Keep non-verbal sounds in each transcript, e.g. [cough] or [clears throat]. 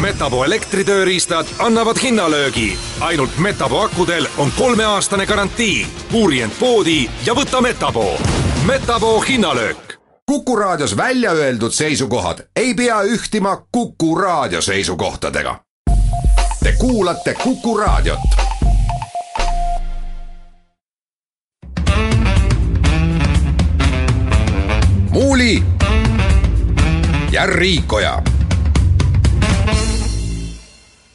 Metapo elektritööriistad annavad hinnalöögi. ainult Metapo akudel on kolmeaastane garantii. uuri end poodi ja võta Metapo. Metapo hinnalöök. kuku raadios välja öeldud seisukohad ei pea ühtima Kuku raadio seisukohtadega. Te kuulate Kuku raadiot Muuli ja Riikoja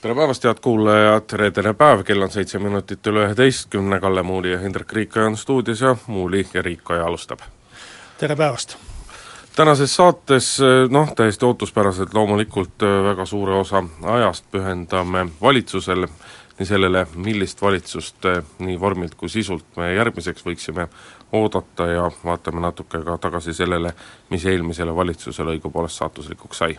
tere päevast, head kuulajad, reedene päev, kell on seitse minutit üle üheteistkümne, Kalle Muuli ja Hendrik Riikoja on stuudios ja Muuli ja Riikoja alustab. tere päevast! tänases saates noh, täiesti ootuspäraselt loomulikult väga suure osa ajast pühendame valitsusele, nii sellele, millist valitsust nii vormilt kui sisult me järgmiseks võiksime oodata ja vaatame natuke ka tagasi sellele, mis eelmisele valitsusele õigupoolest saatuslikuks sai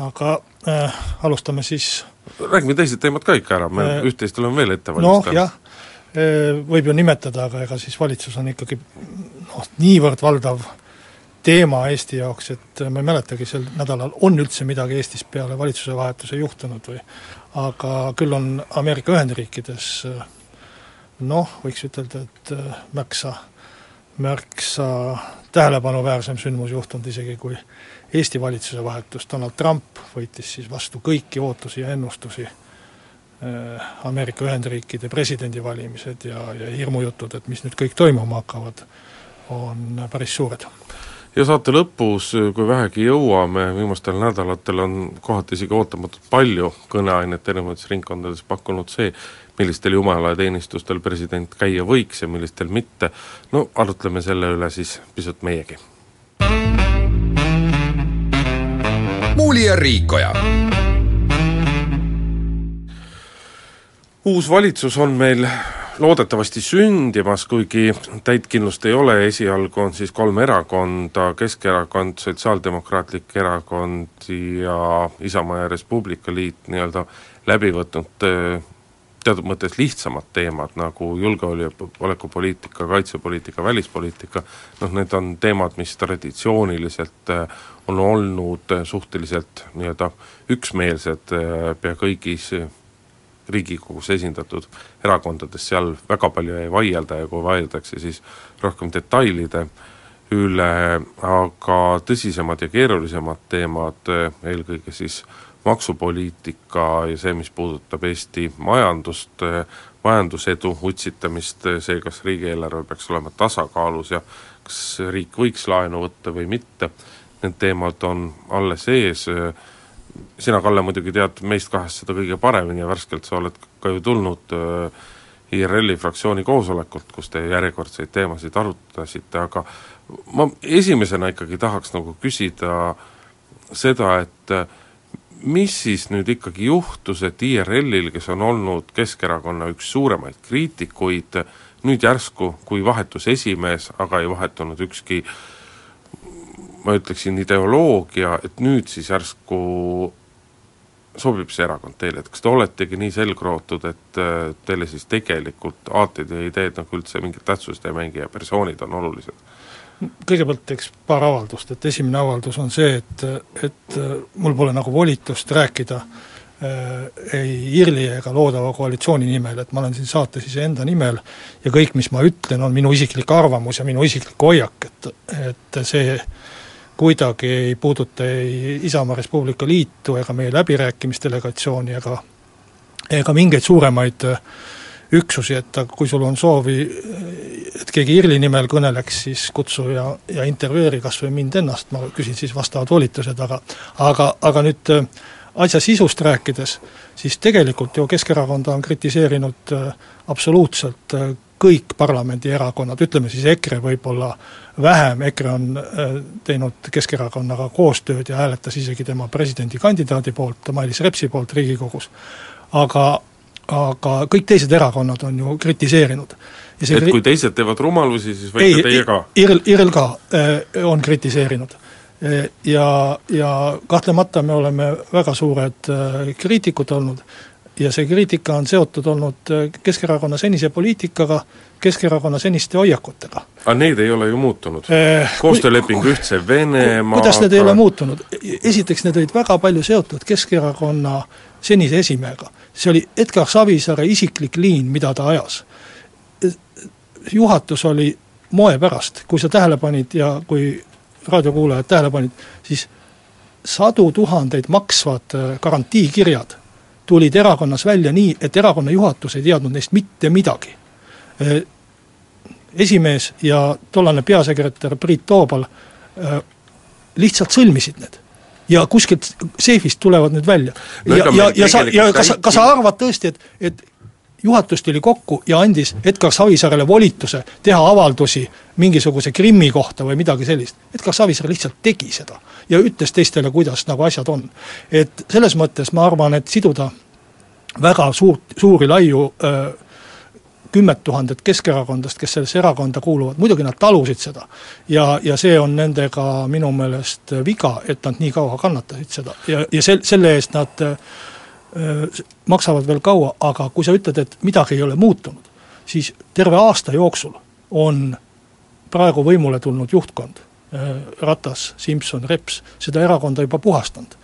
aga äh, alustame siis räägime teised teemad ka ikka ära, me äh, üht-teist oleme veel ette valmistanud. noh jah, äh, võib ju nimetada, aga ega siis valitsus on ikkagi noh, niivõrd valdav teema Eesti jaoks, et ma ei mäletagi, sel nädalal on üldse midagi Eestis peale valitsuse vahetuse juhtunud või aga küll on Ameerika Ühendriikides noh, võiks ütelda, et äh, märksa, märksa tähelepanuväärsem sündmus juhtunud isegi kui Eesti valitsuse vahetus, Donald Trump võitis siis vastu kõiki ootusi ja ennustusi äh, Ameerika Ühendriikide presidendivalimised ja, ja hirmujutud, et mis nüüd kõik toimuma hakkavad, on päris suured. ja saate lõpus, kui vähegi jõuame, viimastel nädalatel on kohati isegi ootamatult palju kõneainet erinevates ringkondades pakkunud see, millistel jumalateenistustel president käia võiks ja millistel mitte, no arutleme selle üle siis pisut meiegi. Muuli ja Riikoja. uus valitsus on meil loodetavasti sündimas, kuigi täit kindlust ei ole, esialgu on siis kolm erakonda, Keskerakond, Sotsiaaldemokraatlik Erakond ja Isamaa ja Res Publica Liit nii-öelda läbi võtnud teatud mõttes lihtsamad teemad, nagu julgeolekupoliitika, kaitsepoliitika, välispoliitika, noh need on teemad, mis traditsiooniliselt äh, on olnud äh, suhteliselt nii-öelda üksmeelsed äh, pea kõigis Riigikogus esindatud erakondades, seal väga palju ei vaielda ja kui vaieldakse, siis rohkem detailide üle, aga tõsisemad ja keerulisemad teemad, eelkõige siis äh, maksupoliitika ja see, mis puudutab Eesti majandust, majandusedu utsitamist, see, kas riigieelarve peaks olema tasakaalus ja kas riik võiks laenu võtta või mitte, need teemad on alles ees, sina, Kalle, muidugi tead meist kahest seda kõige paremini ja värskelt sa oled ka ju tulnud IRL-i fraktsiooni koosolekult, kus te järjekordseid teemasid arutasite, aga ma esimesena ikkagi tahaks nagu küsida seda, et äh, mis siis nüüd ikkagi juhtus, et IRL-il, kes on olnud Keskerakonna üks suuremaid kriitikuid, nüüd järsku, kui vahetus esimees, aga ei vahetunud ükski ma ütleksin, ideoloogia, et nüüd siis järsku sobib see erakond teile, et kas te oletegi nii selgrootud, et teile siis tegelikult aated ja ideed nagu üldse mingit tähtsust ei mängi ja persoonid on olulised? Kõigepealt teeks paar avaldust, et esimene avaldus on see, et, et mul pole nagu volitust rääkida äh, ei IRL-i ega loodava koalitsiooni nimel, et ma olen siin saates iseenda nimel ja kõik, mis ma ütlen, on minu isiklik arvamus ja minu isiklik hoiak, et, et see kuidagi ei puuduta ei Isamaa Res Publica Liitu ega meie läbirääkimisdelegatsiooni ega ega mingeid suuremaid äh, üksusi, et kui sul on soovi, et keegi IRL-i nimel kõneleks, siis kutsu ja, ja intervjueeri kas või mind ennast, ma küsin siis vastavad volitused, aga aga, aga nüüd äh, asja sisust rääkides, siis tegelikult ju Keskerakonda on kritiseerinud äh, absoluutselt äh, kõik parlamendierakonnad, ütleme siis EKRE võib-olla vähem, EKRE on teinud Keskerakonnaga koostööd ja hääletas isegi tema presidendikandidaadi poolt, Mailis Repsi poolt Riigikogus, aga aga kõik teised erakonnad on ju kritiseerinud. Et kri... kui teised teevad rumalusi, siis võite teie ka? IRL, IRL ka äh, on kritiseerinud äh,. Ja, ja kahtlemata me oleme väga suured äh, kriitikud olnud ja see kriitika on seotud olnud Keskerakonna senise poliitikaga, Keskerakonna seniste hoiakutega. aga need ei ole ju muutunud Eh, koostööleping Ühtse Venemaaga kuidas need ei ole muutunud? esiteks, need olid väga palju seotud Keskerakonna senise esimehega. see oli Edgar Savisaare isiklik liin, mida ta ajas. Juhatus oli moe pärast, kui sa tähele panid ja kui raadiokuulajad tähele panid, siis sadu tuhandeid maksvad äh, garantiikirjad tulid erakonnas välja nii, et erakonna juhatus ei teadnud neist mitte midagi. Äh, esimees ja tollane peasekretär Priit Toobal äh, lihtsalt sõlmisid need ja kuskilt seifist tulevad nüüd välja No ja, ja, ja sa, ja kas, kas sa arvad tõesti, et, et juhatus tuli kokku ja andis Edgar Savisaarele volituse teha avaldusi mingisuguse Krimmi kohta või midagi sellist. Edgar Savisaar lihtsalt tegi seda ja ütles teistele, kuidas nagu asjad on. et selles mõttes ma arvan, et siduda väga suurt, suuri laiu öö, kümmet tuhandet keskerakondlast, kes sellesse erakonda kuuluvad, muidugi nad talusid seda. ja, ja see on nendega minu meelest viga, et nad nii kaua kannatasid seda ja, ja sel-, selle eest nad öö, maksavad veel kaua, aga kui sa ütled, et midagi ei ole muutunud, siis terve aasta jooksul on praegu võimule tulnud juhtkond, Ratas, Simson, Reps, seda erakonda juba puhastanud.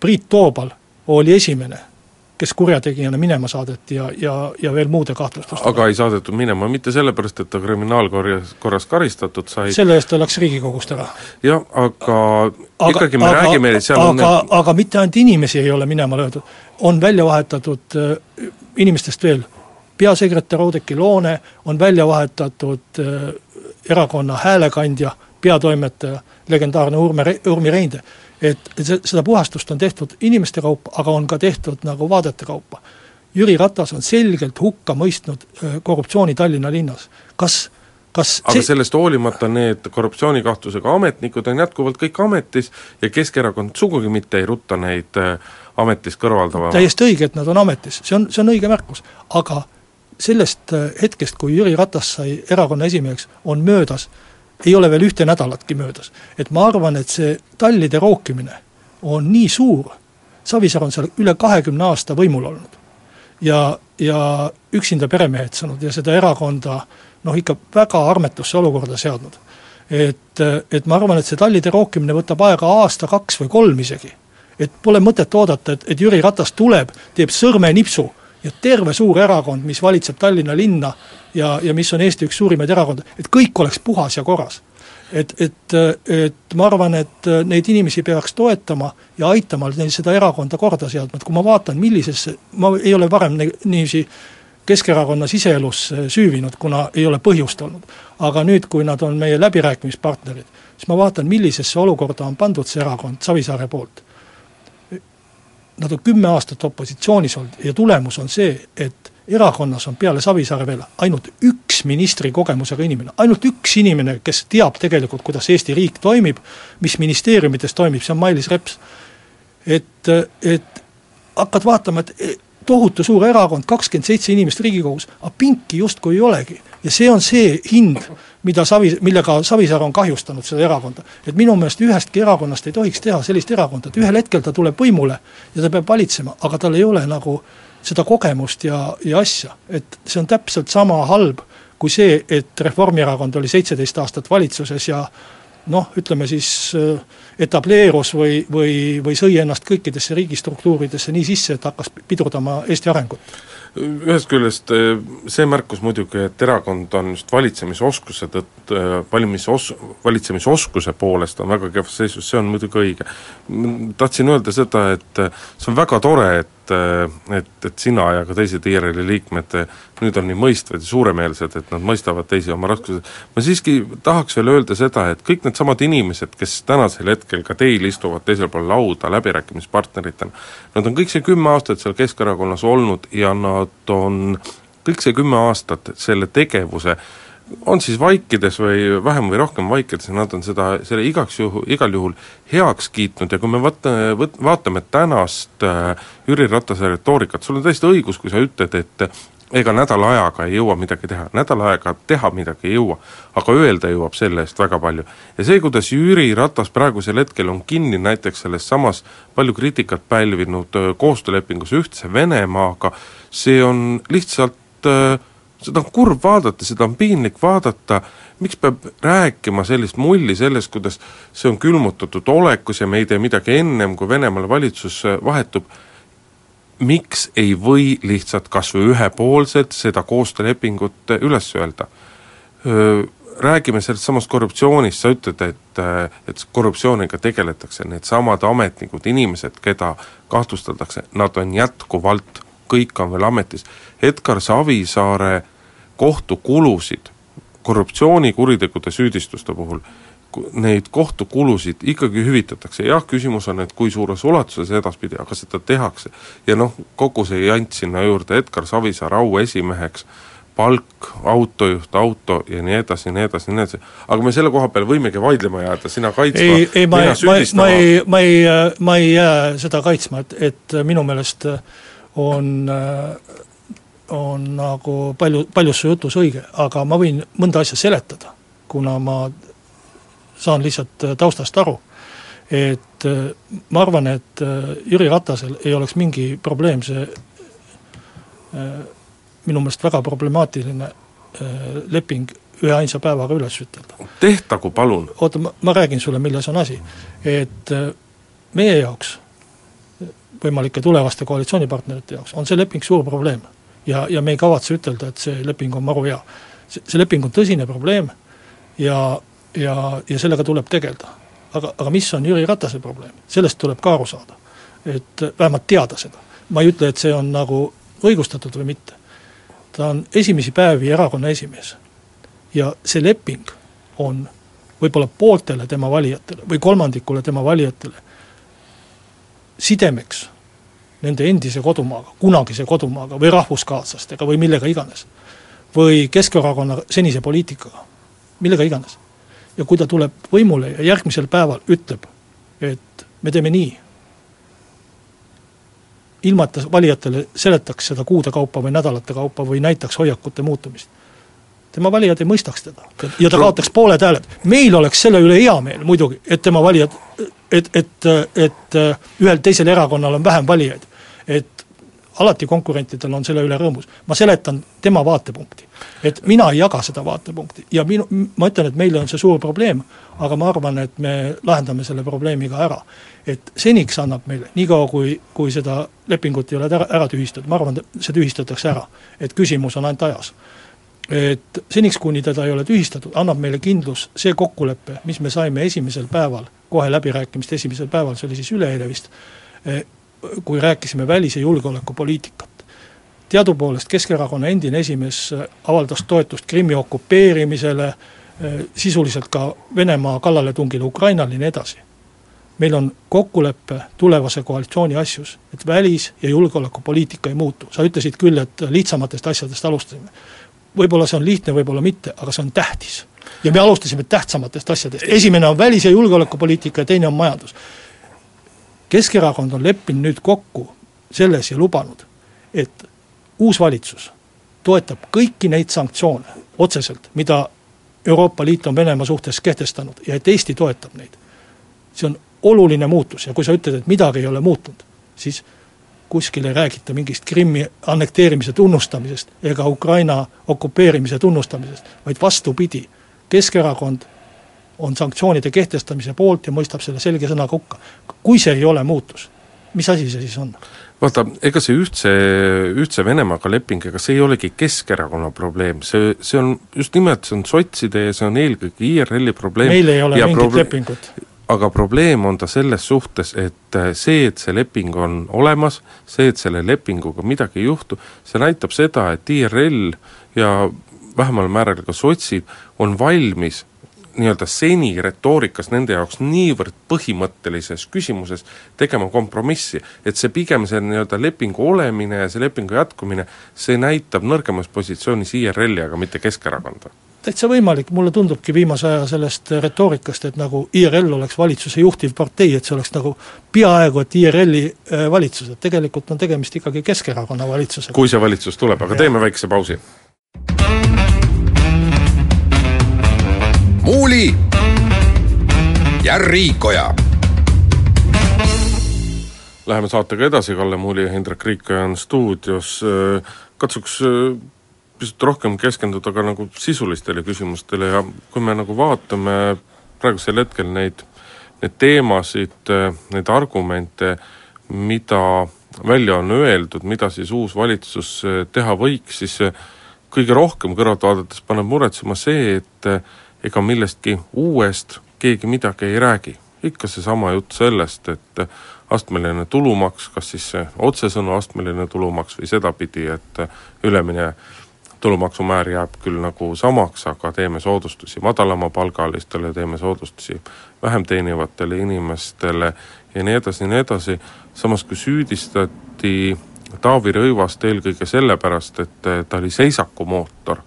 Priit Toobal oli esimene, kes kurjategijana minema saadeti ja, ja, ja veel muude kahtlustustega. aga ei saadetud minema mitte sellepärast, et ta kriminaalkorjas, korras karistatud sai, selle eest ta läks Riigikogust ära. jah, aga, aga ikkagi me aga, räägime, seal aga, on need aga mitte ainult inimesi ei ole minema löödud, on välja vahetatud äh, inimestest veel, peasekretär Oudekki Loone, on välja vahetatud äh, erakonna häälekandja, peatoimetaja, legendaarne Urme, Urmi Reinde. et, see, seda puhastust on tehtud inimeste kaupa, aga on ka tehtud nagu vaadete kaupa. Jüri Ratas on selgelt hukka mõistnud äh, korruptsiooni Tallinna linnas. kas kas aga see... sellest hoolimata need korruptsioonikahtlusega ametnikud on jätkuvalt kõik ametis ja Keskerakond sugugi mitte ei rutta neid ametist kõrvaldama. täiesti õige, et nad on ametis, see on, see on õige märkus, aga sellest äh, hetkest, kui Jüri Ratas sai erakonna esimeheks, on möödas, ei ole veel ühte nädalatki möödas. et ma arvan, et see tallide rookimine on nii suur, Savisaar on seal üle kahekümne aasta võimul olnud. ja, ja üksinda peremehetsanud ja seda erakonda noh, ikka väga armetusse olukorda seadnud. et, et ma arvan, et see tallide rookimine võtab aega aasta, kaks või kolm isegi. Et pole mõtet oodata, et, et Jüri Ratas tuleb, teeb sõrmenipsu ja terve suur erakond, mis valitseb Tallinna linna ja, ja mis on Eesti üks suurimaid erakondi, et kõik oleks puhas ja korras. et, et, et ma arvan, et neid inimesi peaks toetama ja aitama neil seda erakonda korda seadma, et kui ma vaatan, millisesse, ma ei ole varem niiviisi Keskerakonna siseelus süüvinud, kuna ei ole põhjust olnud. aga nüüd, kui nad on meie läbirääkimispartnerid, siis ma vaatan, millisesse olukorda on pandud see erakond Savisaare poolt. Nad on kümme aastat opositsioonis olnud ja tulemus on see, et erakonnas on peale Savisaare veel ainult üks ministri kogemusega inimene, ainult üks inimene, kes teab tegelikult, kuidas Eesti riik toimib, mis ministeeriumites toimib, see on Mailis Reps. et, et hakkad vaatama, et tohutu suur erakond, kakskümmend seitse inimest Riigikogus, aga pinki justkui ei olegi. ja see on see hind, mida Savi, millega Savisaar on kahjustanud seda erakonda. et minu meelest ühestki erakonnast ei tohiks teha sellist erakonda, et ühel hetkel ta tuleb võimule ja ta peab valitsema, aga tal ei ole nagu seda kogemust ja, ja asja, et see on täpselt sama halb kui see, et Reformierakond oli seitseteist aastat valitsuses ja noh, ütleme siis äh, etableerus või, või, või sõi ennast kõikidesse riigistruktuuridesse nii sisse, et hakkas pidurdama Eesti arengut ühest küljest eh, see märkus muidugi, et erakond on just valitsemisoskuse tõttu, eh, valimisos-, valitsemisoskuse poolest on väga kehvas seisus, see on muidugi õige. tahtsin öelda seda, et see on väga tore, et et, et sina ja ka teised IRL-i liikmed nüüd on nii mõistvad ja suuremeelsed, et nad mõistavad teisi oma raskused. ma siiski tahaks veel öelda seda, et kõik needsamad inimesed, kes tänasel hetkel ka teil istuvad teisel pool lauda läbirääkimispartneritena, nad on kõik see kümme aastat seal Keskerakonnas olnud ja nad on kõik see kümme aastat selle tegevuse on siis vaikides või vähem või rohkem vaikides, nad on seda, selle igaks juhu, igal juhul heaks kiitnud ja kui me vaata, vaatame tänast äh, Jüri Ratase retoorikat, sul on täiesti õigus, kui sa ütled, et ega nädala ajaga ei jõua midagi teha, nädala aega teha midagi ei jõua, aga öelda jõuab selle eest väga palju. ja see, kuidas Jüri Ratas praegusel hetkel on kinni näiteks selles samas palju kriitikat pälvinud koostöölepingus Ühtse Venemaaga, see on lihtsalt äh, seda on kurb vaadata, seda on piinlik vaadata, miks peab rääkima sellist mulli sellest, kuidas see on külmutatud olekus ja me ei tee midagi ennem, kui Venemaal valitsus vahetub, miks ei või lihtsalt kas või ühepoolselt seda koostöölepingut üles öelda? Räägime sellest samast korruptsioonist, sa ütled, et, et korruptsiooniga tegeletakse, needsamad ametnikud, inimesed, keda kahtlustatakse, nad on jätkuvalt, kõik on veel ametis. Edgar Savisaare kohtukulusid korruptsioonikuritegude süüdistuste puhul. Neid kohtukulusid ikkagi hüvitatakse, jah, küsimus on, et kui suures ulatuses edaspidi, aga seda tehakse. ja noh, kogu see jant sinna juurde, Edgar Savisaar auesimeheks, palk, autojuht, auto ja nii edasi nii edasi nii edasi, aga me selle koha peal võimegi vaidlema jääda, sina kaitsma, ei, ei ma ei, ma, ei, ma ei, jää seda kaitsma, et, et minu meelest on on nagu palju, paljus su jutus õige, aga ma võin mõnda asja seletada, kuna ma saan lihtsalt äh, taustast aru. et äh, ma arvan, et äh, Jüri Ratasel ei oleks mingi probleem see minu meelest väga problemaatiline leping üheainsa päevaga üles ütelda. tehtagu palun! oota, ma, ma räägin sulle, milles on asi. et meie jaoks, võimalike tulevaste koalitsioonipartnerite jaoks, on see leping suur probleem. Ja, ja me ei kavatse ütelda, et see leping on maru hea. see, leping on tõsine probleem ja ja, ja sellega tuleb tegeleda. aga, aga mis on Jüri Ratase probleem, sellest tuleb ka aru saada. et vähemalt teada seda. ma ei ütle, et see on nagu õigustatud või mitte. ta on esimesi päevi erakonna esimees. ja see leping on võib-olla pooltele tema valijatele või kolmandikule tema valijatele sidemeks nende endise kodumaaga, kunagise kodumaaga või rahvuskaaslastega või millega iganes. või Keskerakonna senise poliitikaga, millega iganes ja kui ta tuleb võimule ja järgmisel päeval ütleb, et me teeme nii, ilma et ta valijatele seletaks seda kuude kaupa või nädalate kaupa või näitaks hoiakute muutumist, tema valijad ei mõistaks teda ja ta kaotaks pooled hääled. meil oleks selle üle hea meel muidugi, et tema valijad, et, et, et ühel teisel erakonnal on vähem valijaid. Et alati konkurentidel on selle üle rõõmus. ma seletan tema vaatepunkti. et mina ei jaga seda vaatepunkti ja minu, ma ütlen, et meile on see suur probleem, aga ma arvan, et me lahendame selle probleemi ka ära. et seniks annab meile, niikaua kui, kui seda lepingut ei ole ära, ära tühistatud, ma arvan, see tühistatakse ära. et küsimus on ainult ajas. et seniks, kuni teda ei ole tühistatud, annab meile kindlus see kokkulepe, mis me saime esimesel päeval, kohe läbirääkimiste esimesel päeval, see oli siis üleeile vist, kui rääkisime välis- ja julgeolekupoliitikat. teadupoolest Keskerakonna endine esimees avaldas toetust Krimmi okupeerimisele, sisuliselt ka Venemaa kallaletungile Ukrainale ja nii edasi. meil on kokkulepe tulevase koalitsiooni asjus, et välis- ja julgeolekupoliitika ei muutu, sa ütlesid küll, et lihtsamatest asjadest alustasime. võib-olla see on lihtne, võib-olla mitte, aga see on tähtis. ja me alustasime tähtsamatest asjadest, esimene on välis- ja julgeolekupoliitika ja teine on majandus Keskerakond on leppinud nüüd kokku selles ja lubanud, et uus valitsus toetab kõiki neid sanktsioone otseselt, mida Euroopa Liit on Venemaa suhtes kehtestanud ja et Eesti toetab neid. see on oluline muutus ja kui sa ütled, et midagi ei ole muutunud, siis kuskil ei räägita mingist Krimmi annekteerimise tunnustamisest ega Ukraina okupeerimise tunnustamisest, vaid vastupidi, Keskerakond on sanktsioonide kehtestamise poolt ja mõistab selle selge sõnaga hukka. kui see ei ole muutus, mis asi see siis on? vaata, ega see ühtse, ühtse Venemaaga leping, ega see ei olegi Keskerakonna probleem, see, see on just nimelt, see on sotside ja see on eelkõige IRL-i probleem meil ei ole mingit proble lepingut aga probleem on ta selles suhtes, et äh, see, et see leping on olemas, see, et selle lepinguga midagi ei juhtu, see näitab seda, et IRL ja vähemal määral ka sotsid on valmis nii-öelda seni retoorikas nende jaoks niivõrd põhimõttelises küsimuses tegema kompromissi, et see pigem see nii-öelda lepingu olemine ja see lepingu jätkumine, see näitab nõrgemas positsioonis IRL-i, aga mitte Keskerakonda täitsa võimalik, mulle tundubki viimase aja sellest retoorikast, et nagu IRL oleks valitsuse juhtiv partei, et see oleks nagu peaaegu et IRL-i äh, valitsus, et tegelikult on tegemist ikkagi Keskerakonna valitsusega. kui see valitsus tuleb, aga ja. teeme väikse pausi. Muuli ja Riikoja. Läheme saatega edasi, Kalle Muuli ja Indrek Riikoja on stuudios, katsuks pisut rohkem keskenduda ka nagu sisulistele küsimustele ja kui me nagu vaatame praegusel hetkel neid, neid teemasid, neid argumente, mida välja on öeldud, mida siis uus valitsus teha võiks, siis kõige rohkem kõrvalt vaadates paneb muretsema see, et ega millestki uuest keegi midagi ei räägi. ikka seesama jutt sellest, et astmeline tulumaks, kas siis see otsesõnu astmeline tulumaks või sedapidi, et ülemine tulumaksumäär jääb küll nagu samaks, aga teeme soodustusi madalamapalgalistele, teeme soodustusi vähem teenivatele inimestele ja nii edasi ja nii edasi, samas kui süüdistati Taavi Rõivast eelkõige sellepärast, et ta oli seisakumootor,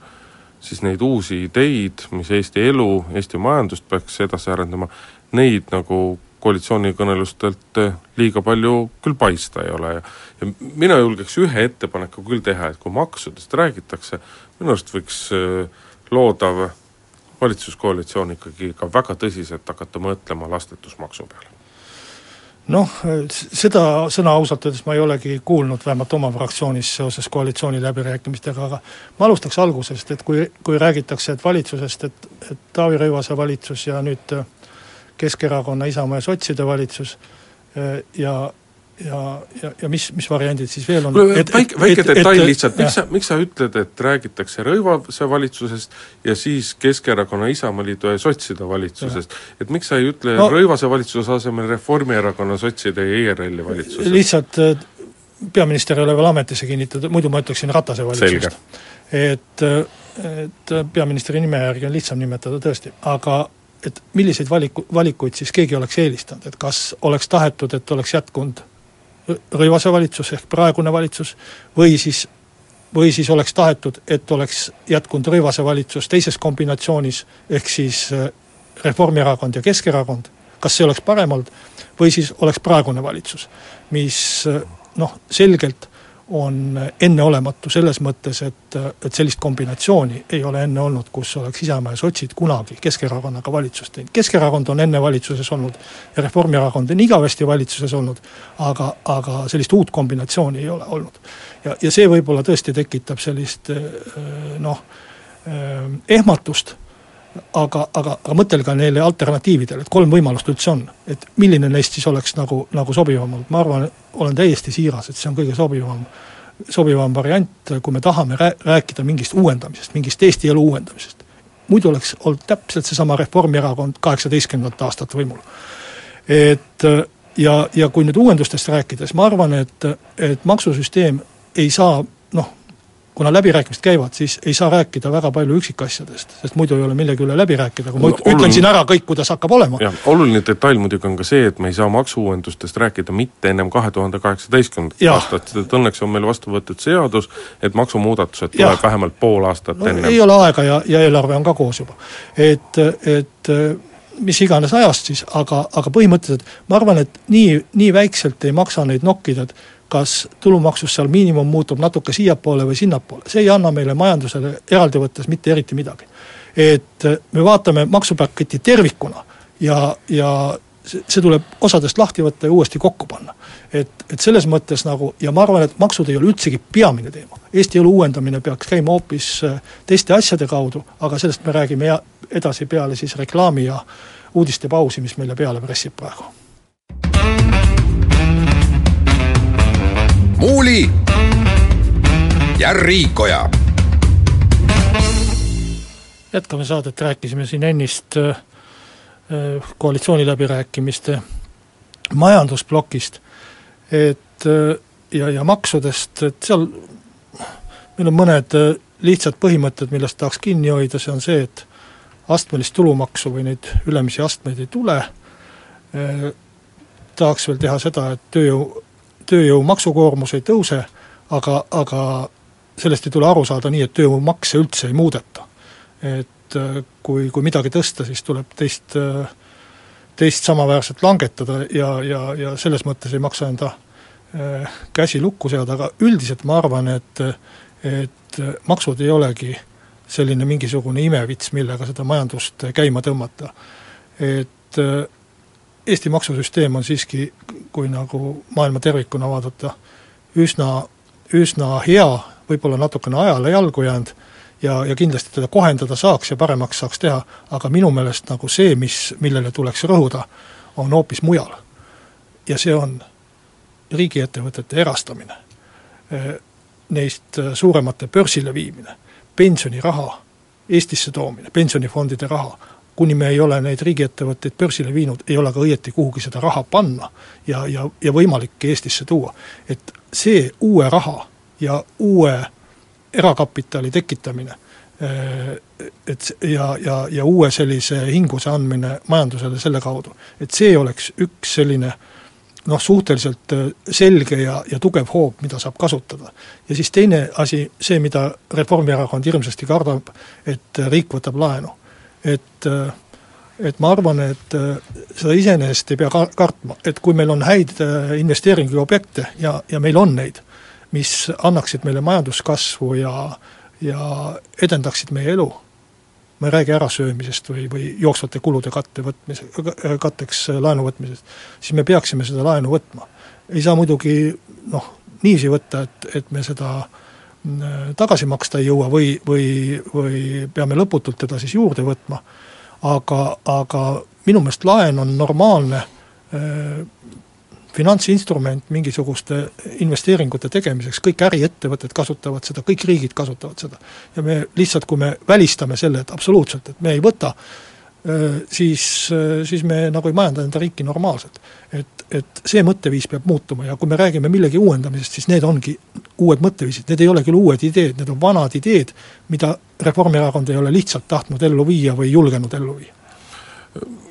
siis neid uusi ideid, mis Eesti elu, Eesti majandust peaks edasi arendama, neid nagu koalitsioonikõnelustelt liiga palju küll paista ei ole. Ja ja mina julgeks ühe ettepaneku küll teha, et kui maksudest räägitakse, minu arust võiks äh, loodav valitsuskoalitsioon ikkagi ka väga tõsiselt hakata mõtlema lastetusmaksu peale noh, seda sõna ausalt öeldes ma ei olegi kuulnud, vähemalt oma fraktsioonis seoses koalitsiooni läbirääkimistega, aga ma alustaks algusest, et kui, kui räägitakse, et valitsusest, et, et Taavi Rõivase valitsus ja nüüd Keskerakonna, Isamaa ja sotside valitsus ja ja, ja, ja mis, mis variandid siis veel on? väike, väike detail et, lihtsalt, miks sa, miks sa ütled, et räägitakse Rõivase valitsusest ja siis Keskerakonna, Isamaaliidu ja sotside valitsusest, et miks sa ei ütle no, Rõivase valitsuse asemel Reformierakonna, sotside ja ERL-i valitsusest? lihtsalt peaminister ei ole veel ametisse kinnitatud, muidu ma ütleksin Ratase valitsusest. et, et peaministri nime järgi on lihtsam nimetada tõesti, aga et milliseid valiku, valikuid siis keegi oleks eelistanud, et kas oleks tahetud, et oleks jätkunud Rõivase valitsus ehk praegune valitsus või siis, või siis oleks tahetud, et oleks jätkunud Rõivase valitsus teises kombinatsioonis, ehk siis äh, Reformierakond ja Keskerakond, kas see oleks parem olnud, või siis oleks praegune valitsus, mis äh, noh, selgelt on enneolematu selles mõttes, et, et sellist kombinatsiooni ei ole enne olnud, kus oleks Isamaa ja sotsid kunagi Keskerakonnaga valitsust teinud. Keskerakond on enne valitsuses olnud ja Reformierakond on igavesti valitsuses olnud, aga, aga sellist uut kombinatsiooni ei ole olnud. ja, ja see võib-olla tõesti tekitab sellist noh, ehmatust aga, aga, aga mõtelge neile alternatiividele, et kolm võimalust üldse on. et milline neist siis oleks nagu, nagu sobivam olnud, ma arvan, olen täiesti siiras, et see on kõige sobivam, sobivam variant, kui me tahame rää-, rääkida mingist uuendamisest, mingist Eesti elu uuendamisest. muidu oleks olnud täpselt seesama Reformierakond kaheksateistkümnendat aastat võimul. et ja, ja kui nüüd uuendustest rääkida, siis ma arvan, et, et maksusüsteem ei saa noh, kuna läbirääkimised käivad, siis ei saa rääkida väga palju üksikasjadest, sest muidu ei ole millegi üle läbi rääkida, kui ma no, ütlen oluline, siin ära kõik, kuidas hakkab olema. jah, oluline detail muidugi on ka see, et me ei saa maksu-uuendustest rääkida mitte ennem kahe tuhande kaheksateistkümnendat aastat, sest õnneks on meil vastu võetud seadus, et maksumuudatused tuleb vähemalt pool aastat no, enne. ei ole aega ja, ja eelarve on ka koos juba. et, et mis iganes ajast siis, aga, aga põhimõtteliselt ma arvan, et nii, nii väikselt ei maksa neid nokkida, et kas tulumaksust seal miinimum muutub natuke siiapoole või sinnapoole, see ei anna meile majandusele eraldi võttes mitte eriti midagi. et me vaatame maksupaketti tervikuna ja, ja see tuleb osadest lahti võtta ja uuesti kokku panna. et, et selles mõttes nagu ja ma arvan, et maksud ei ole üldsegi peamine teema. Eesti elu uuendamine peaks käima hoopis äh, teiste asjade kaudu, aga sellest me räägime edasi peale siis reklaami ja uudistepausi, mis meile peale pressib praegu Muuli ja Riikoja. jätkame saadet, rääkisime siin ennist äh, koalitsiooniläbirääkimiste majandusplokist, et äh, ja, ja maksudest, et seal meil on mõned äh, lihtsad põhimõtted, millest tahaks kinni hoida, see on see, et astmelist tulumaksu või neid ülemisi astmeid ei tule, tahaks veel teha seda, et tööjõu tööjõu maksukoormus ei tõuse, aga, aga sellest ei tule aru saada nii, et tööjõumakse üldse ei muudeta. et äh, kui, kui midagi tõsta, siis tuleb teist, äh, teist samaväärselt langetada ja, ja, ja selles mõttes ei maksa enda käsi lukku seada, aga üldiselt ma arvan, et et maksud ei olegi selline mingisugune imevits, millega seda majandust käima tõmmata. et Eesti maksusüsteem on siiski, kui nagu maailma tervikuna vaadata, üsna, üsna hea, võib-olla natukene ajale jalgu jäänud ja, ja kindlasti teda kohendada saaks ja paremaks saaks teha, aga minu meelest nagu see, mis, millele tuleks rõhuda, on hoopis mujal. ja see on riigiettevõtete erastamine, neist suuremate börsile viimine, pensioniraha Eestisse toomine, pensionifondide raha, kuni me ei ole neid riigiettevõtteid börsile viinud, ei ole ka õieti kuhugi seda raha panna ja, ja, ja võimalik Eestisse tuua. et see uue raha ja uue erakapitali tekitamine, eh, et ja, ja, ja uue sellise hinguse andmine majandusele selle kaudu, et see oleks üks selline noh, suhteliselt eh, selge ja, ja tugev hoob, mida saab kasutada. ja siis teine asi, see, mida Reformierakond hirmsasti kardab, et riik võtab laenu. Et et ma arvan, et seda iseenesest ei pea ka kartma, et kui meil on häid investeeringuobjekte ja, ja meil on neid mis annaksid meile majanduskasvu ja, ja edendaksid meie elu. ma ei räägi ärasöömisest või, või jooksvate kulude katte võtmise, katteks laenu võtmisest, siis me peaksime seda laenu võtma. ei saa muidugi noh, niiviisi võtta, et, et me seda mm, tagasi maksta ei jõua või, või, või peame lõputult teda siis juurde võtma, aga, aga minu meelest laen on normaalne finantsinstrument mingisuguste investeeringute tegemiseks, kõik äriettevõtted kasutavad seda, kõik riigid kasutavad seda. ja me lihtsalt, kui me välistame selle, et absoluutselt, et me ei võta, siis, siis me nagu ei majanda enda riiki normaalselt. et, et see mõtteviis peab muutuma ja kui me räägime millegi uuendamisest, siis need ongi uued mõtteviisid, need ei ole küll uued ideed, need on vanad ideed, mida Reformierakond ei ole lihtsalt tahtnud ellu viia või julgenud ellu viia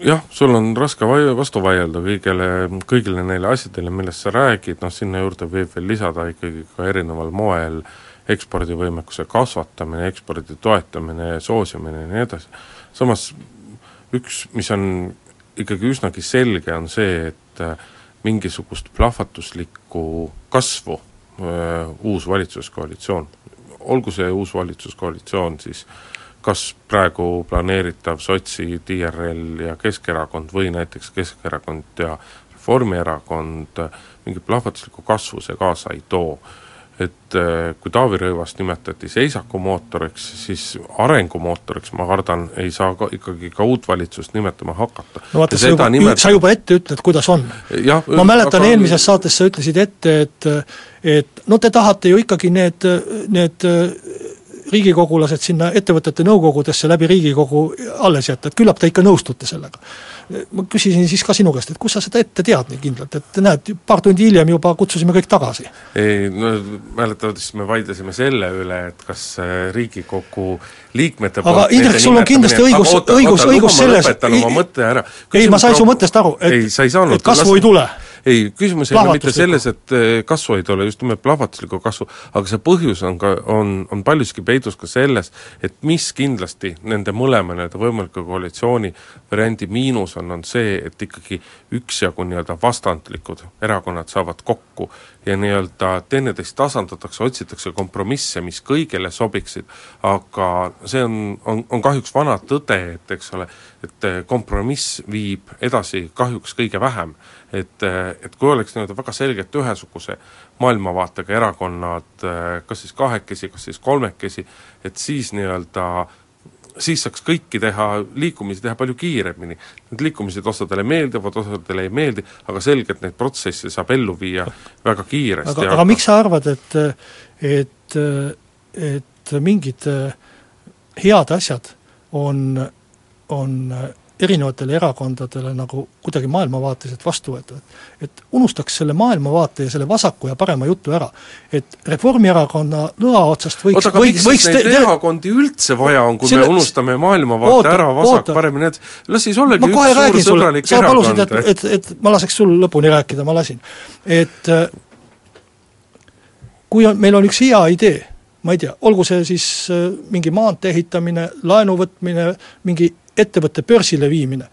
jah, sul on raske vai-, vastu vaielda kõigele, kõigile neile asjadele, millest sa räägid, noh sinna juurde võib veel lisada ikkagi ka erineval moel ekspordivõimekuse kasvatamine, ekspordi toetamine, soosimine ja nii edasi. samas üks, mis on ikkagi üsnagi selge, on see, et äh, mingisugust plahvatuslikku kasvu öö, äh, uus valitsuskoalitsioon, olgu see uus valitsuskoalitsioon siis äh, kas praegu planeeritav sotsid, IRL ja Keskerakond või näiteks Keskerakond ja Reformierakond mingit plahvatuslikku kasvu see kaasa ei too. Et eh, kui Taavi Rõivast nimetati seisakumootoriks, siis arengumootoriks, ma kardan, ei saa ka ikkagi ka uut valitsust nimetama hakata. no vaata, sa juba nimet..., sa juba ette ütled, kuidas on. ma mäletan aga..., eelmises saates sa ütlesid ette, et et no te tahate ju ikkagi need, need riigikogulased sinna ettevõtete nõukogudesse läbi Riigikogu alles jätta, et küllap te ikka nõustute sellega. ma küsisin siis ka sinu käest, et kust sa seda ette tead nii kindlalt, et näed, paar tundi hiljem juba kutsusime kõik tagasi? ei, no mäletatavasti me vaidlesime selle üle, et kas äh, Riigikogu liikmete aga Indrek, sul on kindlasti õigus, õigus, õigus selles ei, ma sain su mõttest aru, et, et kasvu ei tule ei, küsimus ei ole mitte selles, et eh, kasvu ei tule, just nimelt plahvatuslikku kasvu, aga see põhjus on ka, on, on paljuski peidus ka selles, et mis kindlasti nende mõlema nii-öelda võimaliku koalitsiooni variandi miinus on, on see, et ikkagi üksjagu nii-öelda vastandlikud erakonnad saavad kokku ja nii-öelda teineteist tasandatakse, otsitakse kompromisse, mis kõigile sobiksid, aga see on, on, on kahjuks vana tõde, et eks ole, et kompromiss viib edasi kahjuks kõige vähem. Et, et kui oleks nii-öelda väga selgelt ühesuguse maailmavaatega erakonnad kas siis kahekesi, kas siis kolmekesi, et siis nii-öelda siis saaks kõiki teha, liikumisi teha palju kiiremini. Need liikumised osadele meeldivad, osadele ei meeldi, aga selgelt neid protsesse saab ellu viia väga kiiresti. aga, aga miks sa arvad, et, et, et mingid head asjad on, on erinevatele erakondadele nagu kuidagi maailmavaateliselt vastuvõetavad. et unustaks selle maailmavaate ja selle vasaku ja parema jutu ära. et Reformierakonna lõa otsast võiks oota, aga võiks, miks neid te... erakondi üldse vaja on, kui selle... me unustame maailmavaate oota, ära, vasak, parem ja nii edasi, las siis ollagi üks suur sõbralik sa palusid, et, et, et ma laseks sul lõpuni rääkida, ma lasin. et kui on, meil on üks hea idee, ma ei tea, olgu see siis äh, mingi maantee ehitamine, laenu võtmine, mingi ettevõtte börsile viimine,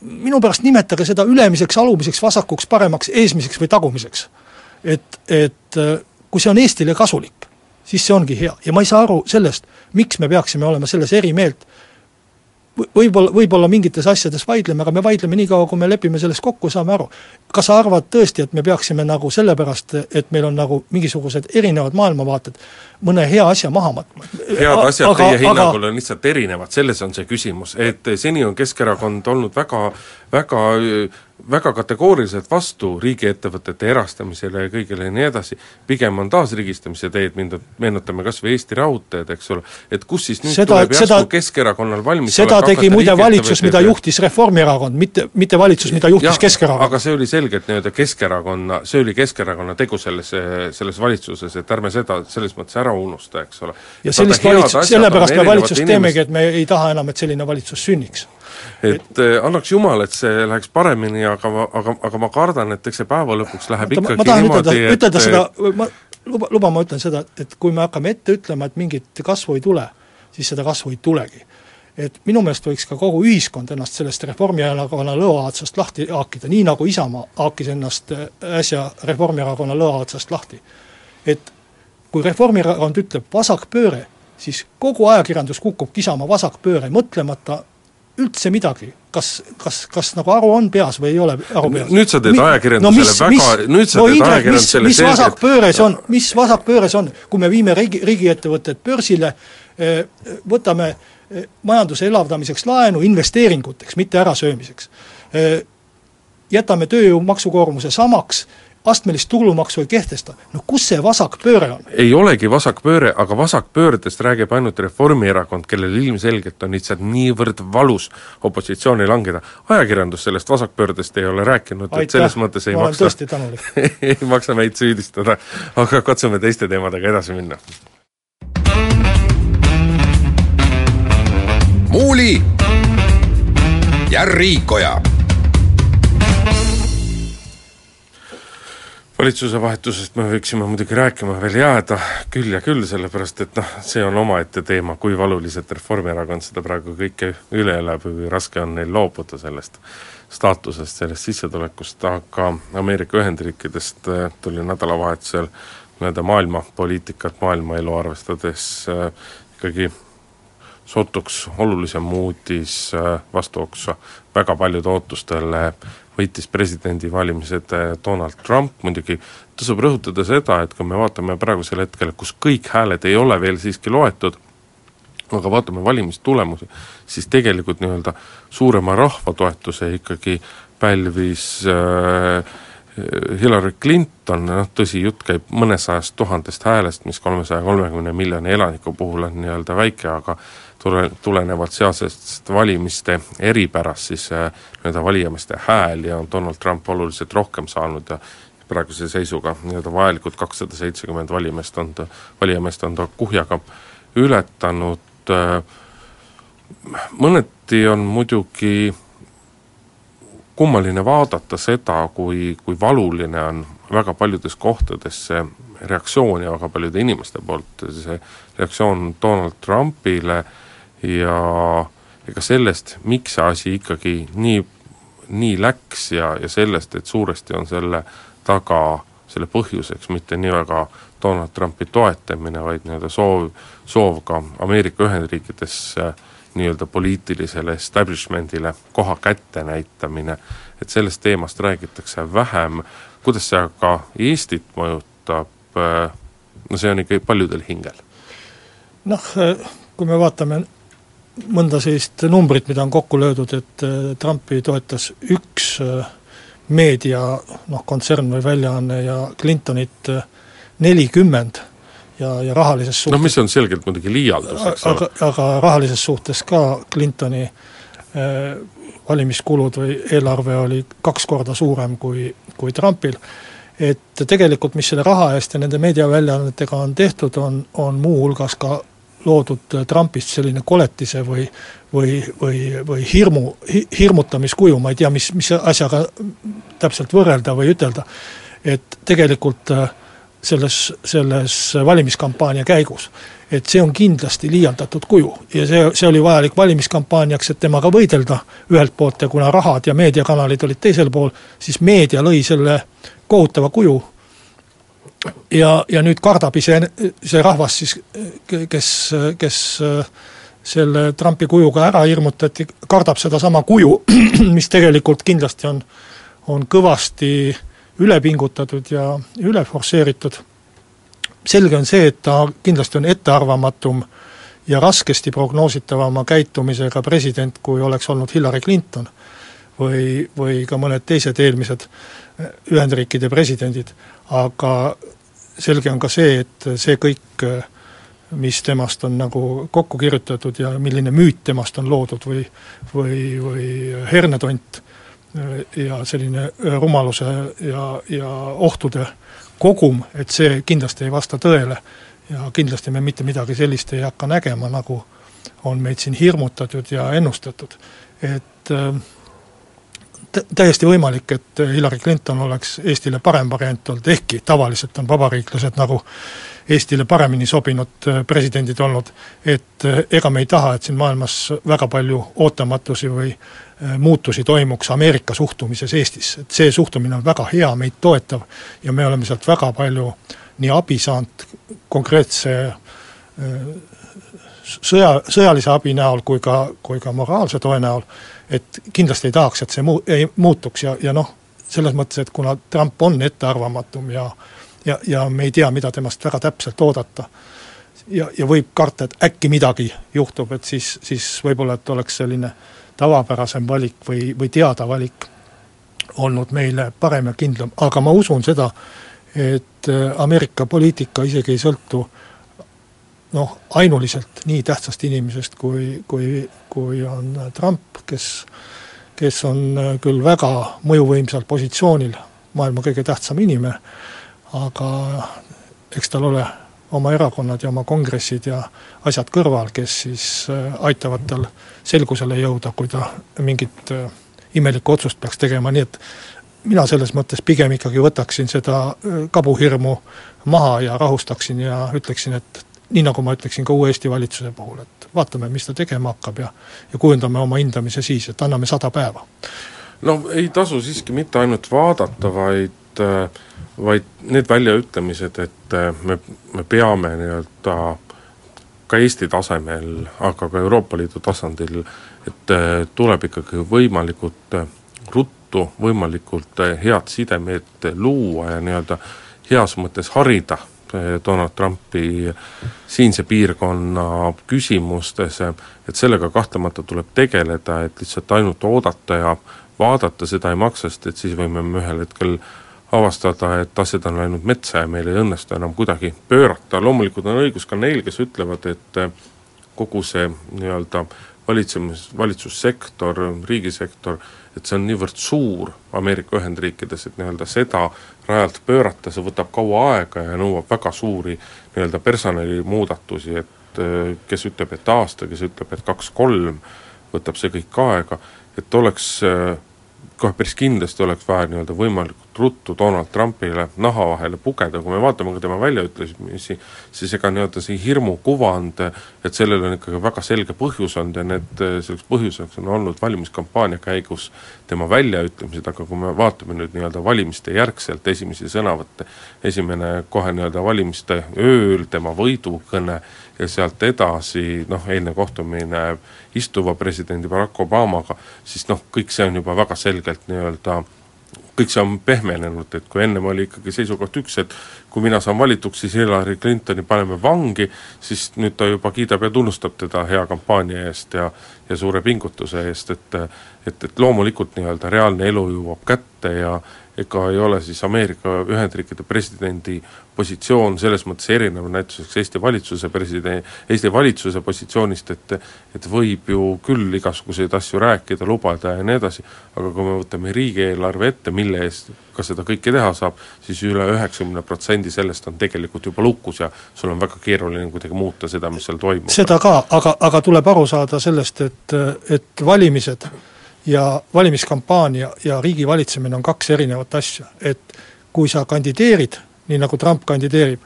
minu pärast nimetage seda ülemiseks, alumiseks, vasakuks, paremaks, eesmiseks või tagumiseks. et, et äh, kui see on Eestile kasulik, siis see ongi hea ja ma ei saa aru sellest, miks me peaksime olema selles eri meelt võib-olla, võib-olla mingites asjades vaidleme, aga me vaidleme nii kaua, kui me lepime selles kokku, saame aru. kas sa arvad tõesti, et me peaksime nagu sellepärast, et meil on nagu mingisugused erinevad maailmavaated, mõne hea asja maha matma? head asjad aga, teie hinnangul aga... on lihtsalt erinevad, selles on see küsimus, et seni on Keskerakond olnud väga, väga väga kategooriliselt vastu riigiettevõtete erastamisele ja kõigele ja nii edasi, pigem on taasrigistamise teed mindud, meenutame kas või Eesti Raudteed, eks ole, et kus siis nüüd seda, tuleb järsku Keskerakonnal valmis seda tegi muide valitsus, mida juhtis Reformierakond, mitte, mitte valitsus, mida juhtis ja, Keskerakond. aga see oli selgelt nii-öelda Keskerakonna, see oli Keskerakonna tegu selles, selles valitsuses, et ärme seda selles mõttes ära unusta, eks ole. ja sellist valitsust, sellepärast me valitsust teemegi, et me ei taha enam, et selline valitsus sünniks et äh, annaks jumal, et see läheks paremini, aga ma, aga, aga ma kardan, et eks see päeva lõpuks läheb Oota, ikkagi ma, tahan niimoodi, ütelda, et ütelda seda, ma, luba, luba, ma ütlen seda, et kui me hakkame ette ütlema, et mingit kasvu ei tule, siis seda kasvu ei tulegi. et minu meelest võiks ka kogu ühiskond ennast sellest Reformierakonna lõoaotsast lahti haakida, nii nagu Isamaa haakis ennast äh, äsja Reformierakonna lõoaotsast lahti. et kui Reformierakond ütleb vasakpööre, siis kogu ajakirjandus kukubki Isamaa vasakpööre, mõtlemata üldse midagi, kas, kas, kas nagu aru on peas või ei ole aru peas? nüüd sa teed ajakirjandusele no, mis, väga, nüüd sa no, teed ajakirjandusele mis, mis vasakpööres on, mis vasakpööres on, kui me viime riigi, riigiettevõtted börsile, eh, võtame eh, majanduse elavdamiseks laenu investeeringuteks, mitte ärasöömiseks. Eh, jätame tööjõu maksukoormuse samaks astmelist tulumaksu ei kehtesta, no kus see vasakpööre on? ei olegi vasakpööre, aga vasakpöördest räägib ainult Reformierakond, kellel ilmselgelt on lihtsalt niivõrd valus opositsiooni langeda. ajakirjandus sellest vasakpöördest ei ole rääkinud, et selles mõttes ei maksa [laughs] ei maksa meid süüdistada, aga katsume teiste teemadega edasi minna. muuli ja Riikoja valitsuse vahetusest me võiksime muidugi rääkima veel jääda küll ja küll, sellepärast et noh, see on omaette teema, kui valuliselt Reformierakond seda praegu kõike üle elab või raske on neil loobuda sellest staatusest, sellest sissetulekust, aga Ameerika Ühendriikidest äh, tuli nädalavahetusel nii-öelda maailmapoliitikat, maailmaelu arvestades äh, ikkagi sootuks olulisem uudis äh, vastuoksa väga paljude ootustele võitis presidendivalimised äh, Donald Trump, muidugi. Tasub rõhutada seda, et kui me vaatame praegusel hetkel, kus kõik hääled ei ole veel siiski loetud, aga vaatame valimistulemusi, siis tegelikult nii-öelda suurema rahvatoetuse ikkagi pälvis äh, Hillary Clinton, noh tõsi, jutt käib mõnesajast tuhandest häälest, mis kolmesaja kolmekümne miljoni elaniku puhul on nii-öelda väike, aga tule, tulenevalt sealsest valimiste eripärast siis äh, nii-öelda valijameeste hääli on Donald Trump oluliselt rohkem saanud ja praeguse seisuga nii-öelda vajalikud kakssada seitsekümmend valimeest on ta, valijameest on ta kuhjaga ületanud, äh, mõneti on muidugi kummaline vaadata seda, kui, kui valuline on väga paljudes kohtades see reaktsioon ja väga paljude inimeste poolt see reaktsioon Donald Trumpile äh, ja ega sellest, miks see asi ikkagi nii, nii läks ja, ja sellest, et suuresti on selle taga, selle põhjuseks mitte nii väga Donald Trumpi toetamine, vaid nii-öelda soov, soov ka Ameerika Ühendriikides nii-öelda poliitilisele establishment'ile koha kätte näitamine, et sellest teemast räägitakse vähem, kuidas see aga Eestit mõjutab, no see on ikka paljudel hingel. noh, kui me vaatame mõnda sellist numbrit, mida on kokku löödud, et äh, Trumpi toetas üks äh, meedia noh, kontsern või väljaanne ja Clintonit äh, nelikümmend ja, ja rahalises suhtes noh, mis on selgelt muidugi liialdus, eks ole. aga rahalises suhtes ka Clintoni valimiskulud või eelarve oli kaks korda suurem kui, kui Trumpil, et tegelikult mis selle raha eest ja nende meediaväljaannetega on tehtud, on, on muuhulgas ka loodud Trumpist selline koletise või või, või, või hirmu, hirmutamiskuju, ma ei tea, mis, mis asjaga täpselt võrrelda või ütelda, et tegelikult äh, selles, selles valimiskampaania käigus. et see on kindlasti liialdatud kuju ja see, see oli vajalik valimiskampaaniaks, et temaga võidelda ühelt poolt ja kuna rahad ja meediakanalid olid teisel pool, siis meedia lõi selle kohutava kuju ja, ja nüüd kardab ise, see rahvas siis, kes, kes selle Trumpi kujuga ära hirmutati, kardab sedasama kuju, [clears throat] mis tegelikult kindlasti on, on kõvasti üle pingutatud ja üle forsseeritud. selge on see, et ta kindlasti on ettearvamatum ja raskesti prognoositavama käitumisega president, kui oleks olnud Hillary Clinton või, või ka mõned teised eelmised Ühendriikide presidendid, aga selge on ka see, et see kõik, mis temast on nagu kokku kirjutatud ja milline müüt temast on loodud või või, või hernetont ja selline rumaluse ja, ja ohtude kogum, et see kindlasti ei vasta tõele ja kindlasti me mitte midagi sellist ei hakka nägema, nagu on meid siin hirmutatud ja ennustatud. et äh, täiesti võimalik, et Hillary Clinton oleks Eestile parem variant olnud, ehkki tavaliselt on vabariiklased nagu Eestile paremini sobinud äh, presidendid olnud, et äh, ega me ei taha, et siin maailmas väga palju ootamatusi või äh, muutusi toimuks Ameerika suhtumises Eestisse, et see suhtumine on väga hea, meid toetav ja me oleme sealt väga palju nii abi saanud konkreetse sõja, sõjalise abi näol kui ka, kui ka moraalse toe näol, et kindlasti ei tahaks, et see muu-, ei muutuks ja, ja noh, selles mõttes, et kuna Trump on ettearvamatum ja ja, ja me ei tea, mida temast väga täpselt oodata, ja, ja võib karta, et äkki midagi juhtub, et siis, siis võib-olla, et oleks selline tavapärasem valik või, või teada valik olnud meile parem ja kindlam, aga ma usun seda, et äh, Ameerika poliitika isegi ei sõltu noh, ainuliselt nii tähtsast inimesest, kui, kui, kui on Trump, kes kes on äh, küll väga mõjuvõimsal positsioonil, maailma kõige tähtsam inimene, aga eks tal ole oma erakonnad ja oma kongressid ja asjad kõrval, kes siis äh, aitavad tal selgusele jõuda, kui ta mingit äh, imelikku otsust peaks tegema, nii et mina selles mõttes pigem ikkagi võtaksin seda kabuhirmu maha ja rahustaksin ja ütleksin, et nii nagu ma ütleksin ka uue Eesti valitsuse puhul, et vaatame, mis ta tegema hakkab ja ja kujundame oma hindamise siis, et anname sada päeva. no ei tasu siiski mitte ainult vaadata, vaid vaid need väljaütlemised, et me, me peame nii-öelda ka Eesti tasemel, aga ka Euroopa Liidu tasandil, et tuleb ikkagi võimalikult ruttu, võimalikult head sidemed luua ja nii-öelda heas mõttes harida Donald Trumpi siinse piirkonna küsimustes, et sellega kahtlemata tuleb tegeleda, et lihtsalt ainult oodata ja vaadata seda ei maksa, sest et siis võime me ühel hetkel avastada, et asjad on läinud metsa ja meil ei õnnestu enam kuidagi pöörata, loomulikult on õigus ka neil, kes ütlevad, et kogu see nii-öelda valitsemis, valitsussektor, riigisektor, et see on niivõrd suur Ameerika Ühendriikides, et nii-öelda seda rajalt pöörata, see võtab kaua aega ja nõuab väga suuri nii-öelda personalimuudatusi, et äh, kes ütleb, et aasta, kes ütleb, et kaks-kolm, võtab see kõik aega, et oleks äh, kohe päris kindlasti oleks vaja nii-öelda võimalikult ruttu Donald Trumpile naha vahele pugeda, kui me vaatame ka tema väljaütlemisi, siis ega nii-öelda see hirmukuvand, et sellel on ikkagi väga selge põhjus olnud ja need, selleks põhjuseks on olnud valimiskampaania käigus tema väljaütlemised, aga kui me vaatame nüüd nii-öelda valimiste järgselt esimesi sõnavõtte, esimene kohe nii-öelda valimiste ööl, tema võidukõne, ja sealt edasi noh, eilne kohtumine istuva presidendi Barack Obamaga, siis noh, kõik see on juba väga selgelt nii-öelda kõik see on pehmenenud, et kui ennem oli ikkagi seisukoht üks, et kui mina saan valituks, siis Hillary Clintoni paneme vangi, siis nüüd ta juba kiidab ja tunnustab teda hea kampaania eest ja ja suure pingutuse eest, et et, et loomulikult nii-öelda reaalne elu jõuab kätte ja ega ei ole siis Ameerika Ühendriikide presidendi positsioon selles mõttes erinev näituseks Eesti valitsuse presiden-, Eesti valitsuse positsioonist, et et võib ju küll igasuguseid asju rääkida, lubada ja nii edasi, aga kui me võtame riigieelarve ette, mille eest ka seda kõike teha saab, siis üle üheksakümne protsendi sellest on tegelikult juba lukus ja sul on väga keeruline kuidagi muuta seda, mis seal toimub. seda ka, aga, aga tuleb aru saada sellest, et, et valimised ja valimiskampaania ja riigi valitsemine on kaks erinevat asja, et kui sa kandideerid nii nagu Trump kandideerib,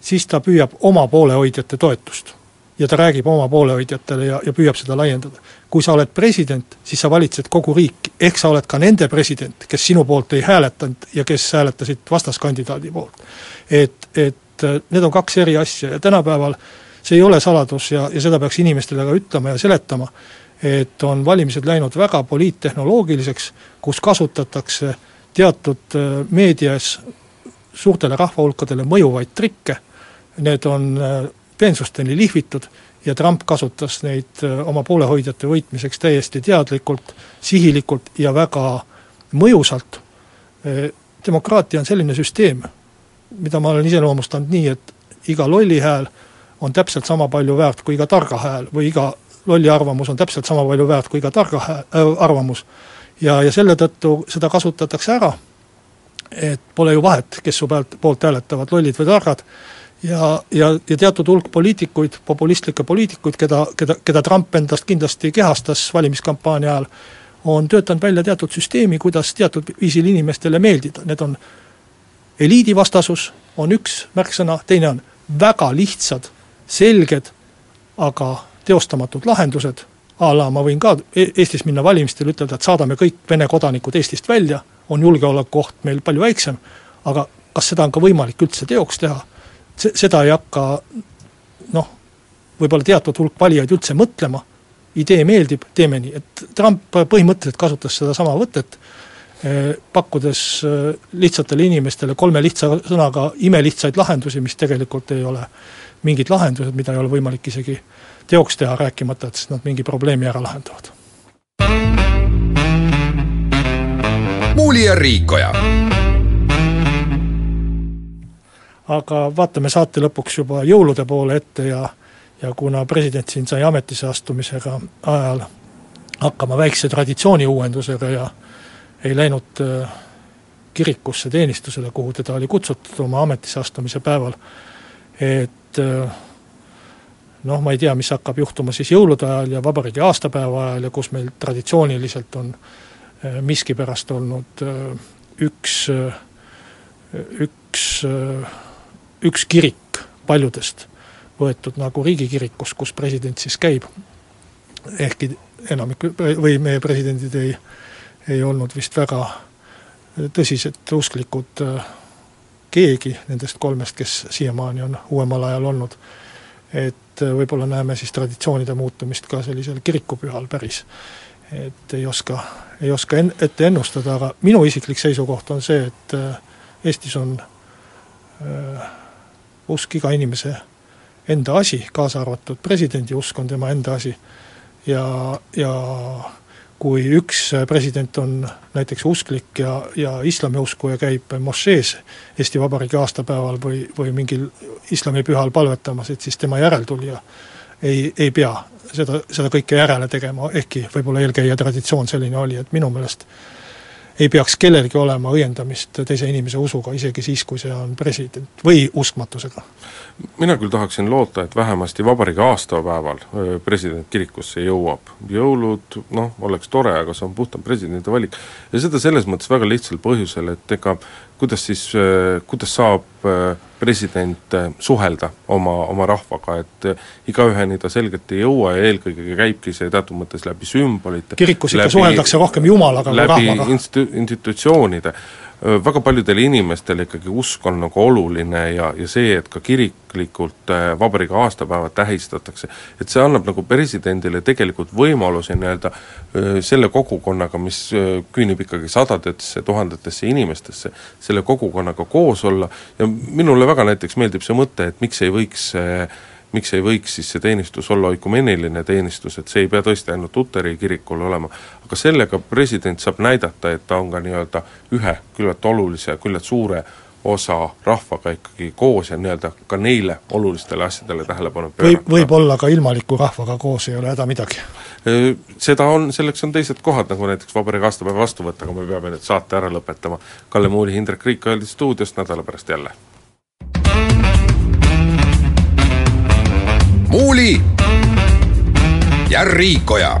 siis ta püüab oma poolehoidjate toetust. ja ta räägib oma poolehoidjatele ja, ja püüab seda laiendada. kui sa oled president, siis sa valitsed kogu riiki, ehk sa oled ka nende president, kes sinu poolt ei hääletanud ja kes hääletasid vastaskandidaadi poolt. et, et need on kaks eri asja ja tänapäeval see ei ole saladus ja, ja seda peaks inimestele ka ütlema ja seletama, et on valimised läinud väga poliittehnoloogiliseks, kus kasutatakse teatud äh, meedias suurtele rahvahulkadele mõjuvaid trikke, need on äh, peensusteni lihvitud ja Trump kasutas neid äh, oma poolehoidjate võitmiseks täiesti teadlikult, sihilikult ja väga mõjusalt. demokraatia on selline süsteem, mida ma olen iseloomustanud nii, et iga lolli hääl on täpselt sama palju väärt kui iga targa hääl või iga lolli arvamus on täpselt sama palju väärt kui iga targa äh, arvamus. ja, ja selle tõttu seda kasutatakse ära, et pole ju vahet, kes su pealt, poolt hääletavad, lollid või targad, ja, ja, ja teatud hulk poliitikuid, populistlikke poliitikuid, keda, keda, keda Trump endast kindlasti kehastas valimiskampaania ajal, on töötanud välja teatud süsteemi, kuidas teatud viisil inimestele meeldida, need on eliidivastasus, on üks märksõna, teine on väga lihtsad, selged, aga teostamatud lahendused, a la ma võin ka e-, Eestis minna valimistele, ütelda, et saadame kõik Vene kodanikud Eestist välja, on julgeolekuoht meil palju väiksem, aga kas seda on ka võimalik üldse teoks teha, se-, seda ei hakka noh, võib-olla teatud hulk valijaid üldse mõtlema, idee meeldib, teeme nii, et Trump põhimõtteliselt kasutas sedasama võtet, eh, pakkudes eh, lihtsatele inimestele kolme lihtsa sõnaga imelihtsaid lahendusi, mis tegelikult ei ole mingid lahendused, mida ei ole võimalik isegi teoks teha, rääkimata, et nad mingi probleemi ära lahendavad. muuli ja Riikoja. aga vaatame saate lõpuks juba jõulude poole ette ja ja kuna president siin sai ametisse astumisega ajal hakkama väikse traditsiooni uuendusega ja ei läinud äh, kirikusse teenistusele, kuhu teda oli kutsutud oma ametisse astumise päeval, et äh, noh, ma ei tea, mis hakkab juhtuma siis jõulude ajal ja vabariigi aastapäeva ajal ja kus meil traditsiooniliselt on äh, miskipärast olnud äh, üks, äh, üks, üks kirik paljudest võetud nagu riigikirikus, kus president siis käib, ehkki enamik või meie presidendid ei, ei olnud vist väga tõsised usklikud keegi nendest kolmest, kes siiamaani on uuemal ajal olnud et äh, võib-olla näeme siis traditsioonide muutumist ka sellisel kirikupühal päris. et ei oska, ei oska en-, ette ennustada, aga minu isiklik seisukoht on see, et äh, Eestis on äh, usk iga inimese enda asi, kaasa arvatud presidendi usk on tema enda asi ja, ja kui üks president on näiteks usklik ja, ja islamiusku ja käib mošees Eesti Vabariigi aastapäeval või, või mingil islamipühal palvetamas, et siis tema järeltulija ei, ei pea seda, seda kõike järele tegema, ehkki võib-olla eelkäija traditsioon selline oli, et minu meelest ei peaks kellelgi olema õiendamist teise inimese usuga, isegi siis, kui see on president või uskmatusega mina küll tahaksin loota, et vähemasti vabariigi aastapäeval president kirikusse jõuab. jõulud, noh, oleks tore, aga see on puhtalt presidendi valik. ja seda selles mõttes väga lihtsal põhjusel, et ega kuidas siis, kuidas saab president suhelda oma, oma rahvaga, et igaüheni ta selgelt ei jõua ja eelkõige käibki see teatud mõttes läbi sümbolite kirikus ikka suheldakse rohkem Jumalaga kui rahvaga. läbi institu-, institutsioonide väga paljudele inimestele ikkagi usk on nagu oluline ja, ja see, et ka kiriklikult vabariigi aastapäeva tähistatakse, et see annab nagu presidendile tegelikult võimaluse nii-öelda selle kogukonnaga, mis küünib ikkagi sadadesse, tuhandetesse inimestesse, selle kogukonnaga koos olla. Ja minule väga näiteks meeldib see mõte, et miks ei võiks miks ei võiks siis see teenistus olla oikumeeniline teenistus, et see ei pea tõesti ainult Luteri kirikul olema, aga sellega president saab näidata, et ta on ka nii-öelda ühe küllalt olulise, küllalt suure osa rahvaga ikkagi koos ja nii-öelda ka neile olulistele asjadele tähelepanu pöörata. võib, võib-olla ka ilmaliku rahvaga koos ei ole häda midagi. Seda on, selleks on teised kohad, nagu näiteks vabariigi aastapäeva vastuvõtt, aga me peame nüüd saate ära lõpetama. Kalle Muuli, Indrek Riik öeldi stuudiost nädala pärast jälle Muuli ja Riikoja